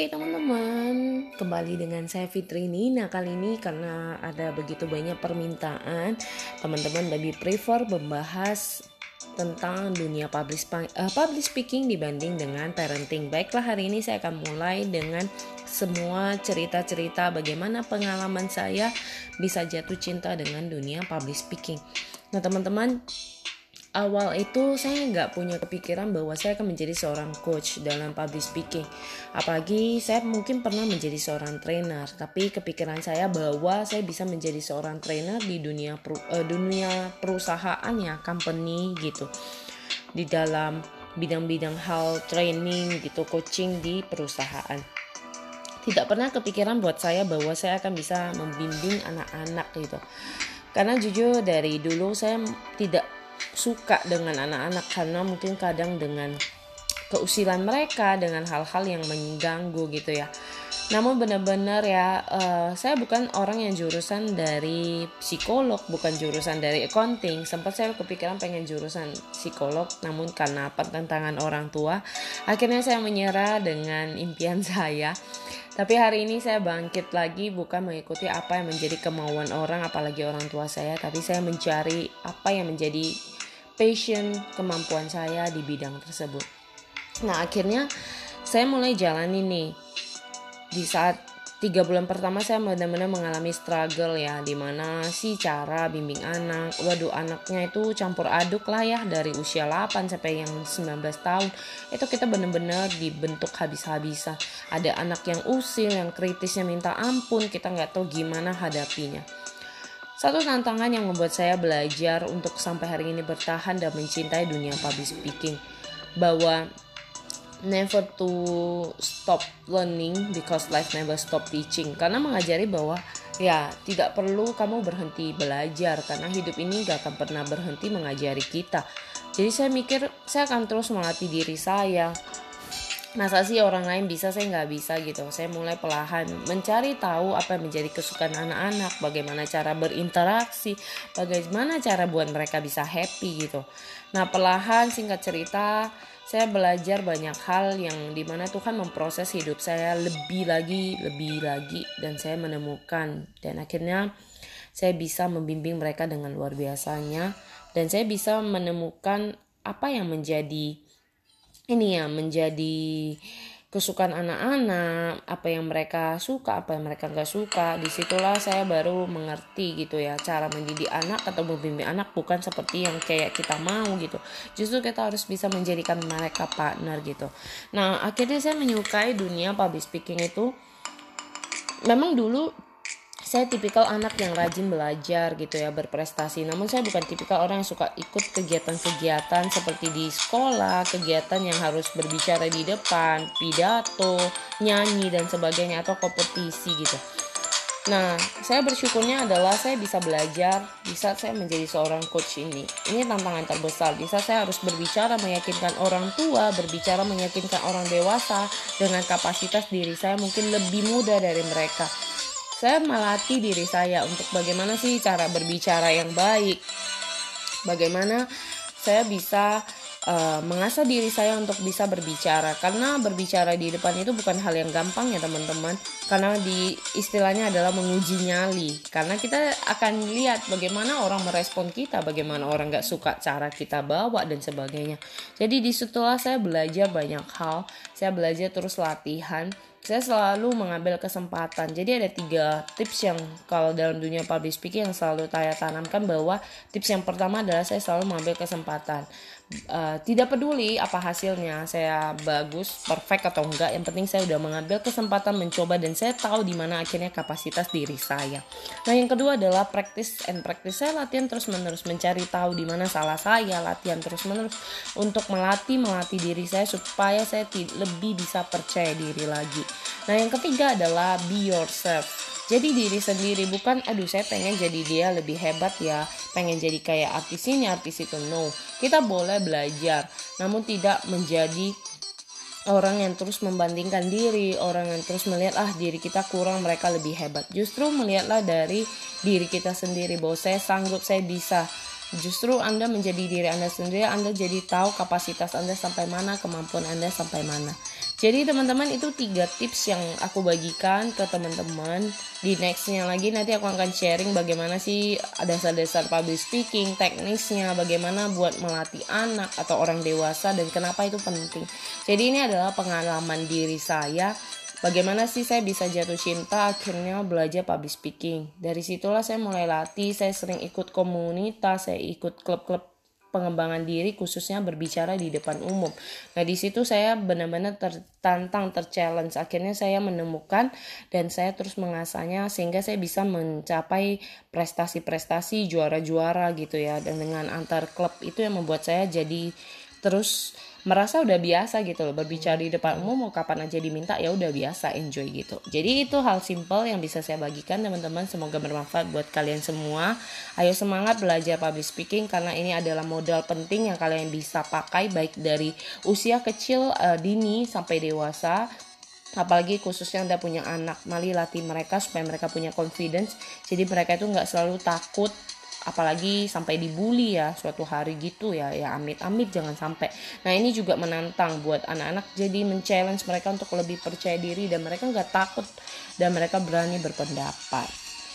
Oke teman-teman, kembali dengan saya Fitrini. Nah kali ini karena ada begitu banyak permintaan, teman-teman lebih prefer membahas tentang dunia public, uh, public speaking dibanding dengan parenting. Baiklah hari ini saya akan mulai dengan semua cerita-cerita bagaimana pengalaman saya bisa jatuh cinta dengan dunia public speaking. Nah teman-teman awal itu saya nggak punya kepikiran bahwa saya akan menjadi seorang coach dalam public speaking. Apalagi saya mungkin pernah menjadi seorang trainer, tapi kepikiran saya bahwa saya bisa menjadi seorang trainer di dunia per, uh, dunia perusahaan ya, company gitu. Di dalam bidang-bidang hal training gitu, coaching di perusahaan. Tidak pernah kepikiran buat saya bahwa saya akan bisa membimbing anak-anak gitu. Karena jujur dari dulu saya tidak suka dengan anak-anak karena mungkin kadang dengan keusilan mereka dengan hal-hal yang mengganggu gitu ya. Namun benar-benar ya uh, saya bukan orang yang jurusan dari psikolog, bukan jurusan dari accounting. Sempat saya kepikiran pengen jurusan psikolog, namun karena pertentangan orang tua, akhirnya saya menyerah dengan impian saya. Tapi hari ini saya bangkit lagi bukan mengikuti apa yang menjadi kemauan orang apalagi orang tua saya, tapi saya mencari apa yang menjadi passion, kemampuan saya di bidang tersebut. Nah akhirnya saya mulai jalan ini di saat tiga bulan pertama saya benar-benar mengalami struggle ya di mana sih cara bimbing anak waduh anaknya itu campur aduk lah ya dari usia 8 sampai yang 19 tahun. Itu kita benar-benar dibentuk habis-habisan. Ada anak yang usil yang kritisnya minta ampun kita nggak tahu gimana hadapinya satu tantangan yang membuat saya belajar untuk sampai hari ini bertahan dan mencintai dunia public speaking bahwa never to stop learning because life never stop teaching. Karena mengajari bahwa ya tidak perlu kamu berhenti belajar karena hidup ini gak akan pernah berhenti mengajari kita. Jadi saya mikir saya akan terus melatih diri saya masa sih orang lain bisa saya nggak bisa gitu. Saya mulai perlahan mencari tahu apa yang menjadi kesukaan anak-anak bagaimana cara berinteraksi bagaimana cara buat mereka bisa happy gitu. Nah perlahan singkat cerita saya belajar banyak hal yang di mana Tuhan memproses hidup saya lebih lagi lebih lagi dan saya menemukan. Dan akhirnya saya bisa membimbing mereka dengan luar biasanya. Dan saya bisa menemukan apa yang menjadi ini ya menjadi kesukaan anak-anak apa yang mereka suka apa yang mereka nggak suka. Di situlah saya baru mengerti gitu ya cara mendidik anak atau membimbing anak bukan seperti yang kayak kita mau gitu. Justru kita harus bisa menjadikan mereka partner gitu. Nah akhirnya saya menyukai dunia public speaking itu. Memang dulu saya tipikal anak yang rajin belajar gitu ya berprestasi namun saya bukan tipikal orang yang suka ikut kegiatan-kegiatan seperti di sekolah kegiatan yang harus berbicara di depan pidato nyanyi dan sebagainya atau kompetisi gitu Nah, saya bersyukurnya adalah saya bisa belajar di saat saya menjadi seorang coach ini. Ini tantangan terbesar. Di saat saya harus berbicara meyakinkan orang tua, berbicara meyakinkan orang dewasa dengan kapasitas diri saya mungkin lebih muda dari mereka saya melatih diri saya untuk bagaimana sih cara berbicara yang baik. Bagaimana saya bisa uh, mengasah diri saya untuk bisa berbicara. Karena berbicara di depan itu bukan hal yang gampang ya teman-teman. Karena di istilahnya adalah menguji nyali. Karena kita akan lihat bagaimana orang merespon kita bagaimana orang nggak suka cara kita bawa dan sebagainya. Jadi di situlah saya belajar banyak hal. Saya belajar terus latihan saya selalu mengambil kesempatan. Jadi ada tiga tips yang kalau dalam dunia public speaking yang selalu saya tanamkan bahwa tips yang pertama adalah saya selalu mengambil kesempatan. Uh, tidak peduli apa hasilnya saya bagus, perfect atau enggak, yang penting saya udah mengambil kesempatan mencoba dan saya tahu di mana akhirnya kapasitas diri saya. Nah, yang kedua adalah practice and practice. Saya latihan terus-menerus mencari tahu di mana salah saya, latihan terus-menerus untuk melatih melatih diri saya supaya saya lebih bisa percaya diri lagi. Nah, yang ketiga adalah be yourself jadi diri sendiri bukan aduh saya pengen jadi dia lebih hebat ya pengen jadi kayak artis ini artis itu no kita boleh belajar namun tidak menjadi orang yang terus membandingkan diri, orang yang terus melihat ah diri kita kurang, mereka lebih hebat. Justru melihatlah dari diri kita sendiri bahwa saya sanggup, saya bisa. Justru Anda menjadi diri Anda sendiri, Anda jadi tahu kapasitas Anda sampai mana, kemampuan Anda sampai mana. Jadi teman-teman itu tiga tips yang aku bagikan ke teman-teman. Di nextnya lagi nanti aku akan sharing bagaimana sih dasar-dasar public speaking teknisnya bagaimana buat melatih anak atau orang dewasa dan kenapa itu penting. Jadi ini adalah pengalaman diri saya. Bagaimana sih saya bisa jatuh cinta akhirnya belajar public speaking. Dari situlah saya mulai latih, saya sering ikut komunitas, saya ikut klub-klub pengembangan diri khususnya berbicara di depan umum. Nah, di situ saya benar-benar tertantang, terchallenge. Akhirnya saya menemukan dan saya terus mengasahnya sehingga saya bisa mencapai prestasi-prestasi juara-juara gitu ya. Dan dengan antar klub itu yang membuat saya jadi terus merasa udah biasa gitu loh berbicara di depan umum mau kapan aja diminta ya udah biasa enjoy gitu. Jadi itu hal simple yang bisa saya bagikan teman-teman. Semoga bermanfaat buat kalian semua. Ayo semangat belajar public speaking karena ini adalah modal penting yang kalian bisa pakai baik dari usia kecil uh, dini sampai dewasa. Apalagi khususnya anda punya anak mali latih mereka supaya mereka punya confidence. Jadi mereka itu nggak selalu takut apalagi sampai dibully ya suatu hari gitu ya ya amit-amit jangan sampai. Nah ini juga menantang buat anak-anak jadi men-challenge mereka untuk lebih percaya diri dan mereka nggak takut dan mereka berani berpendapat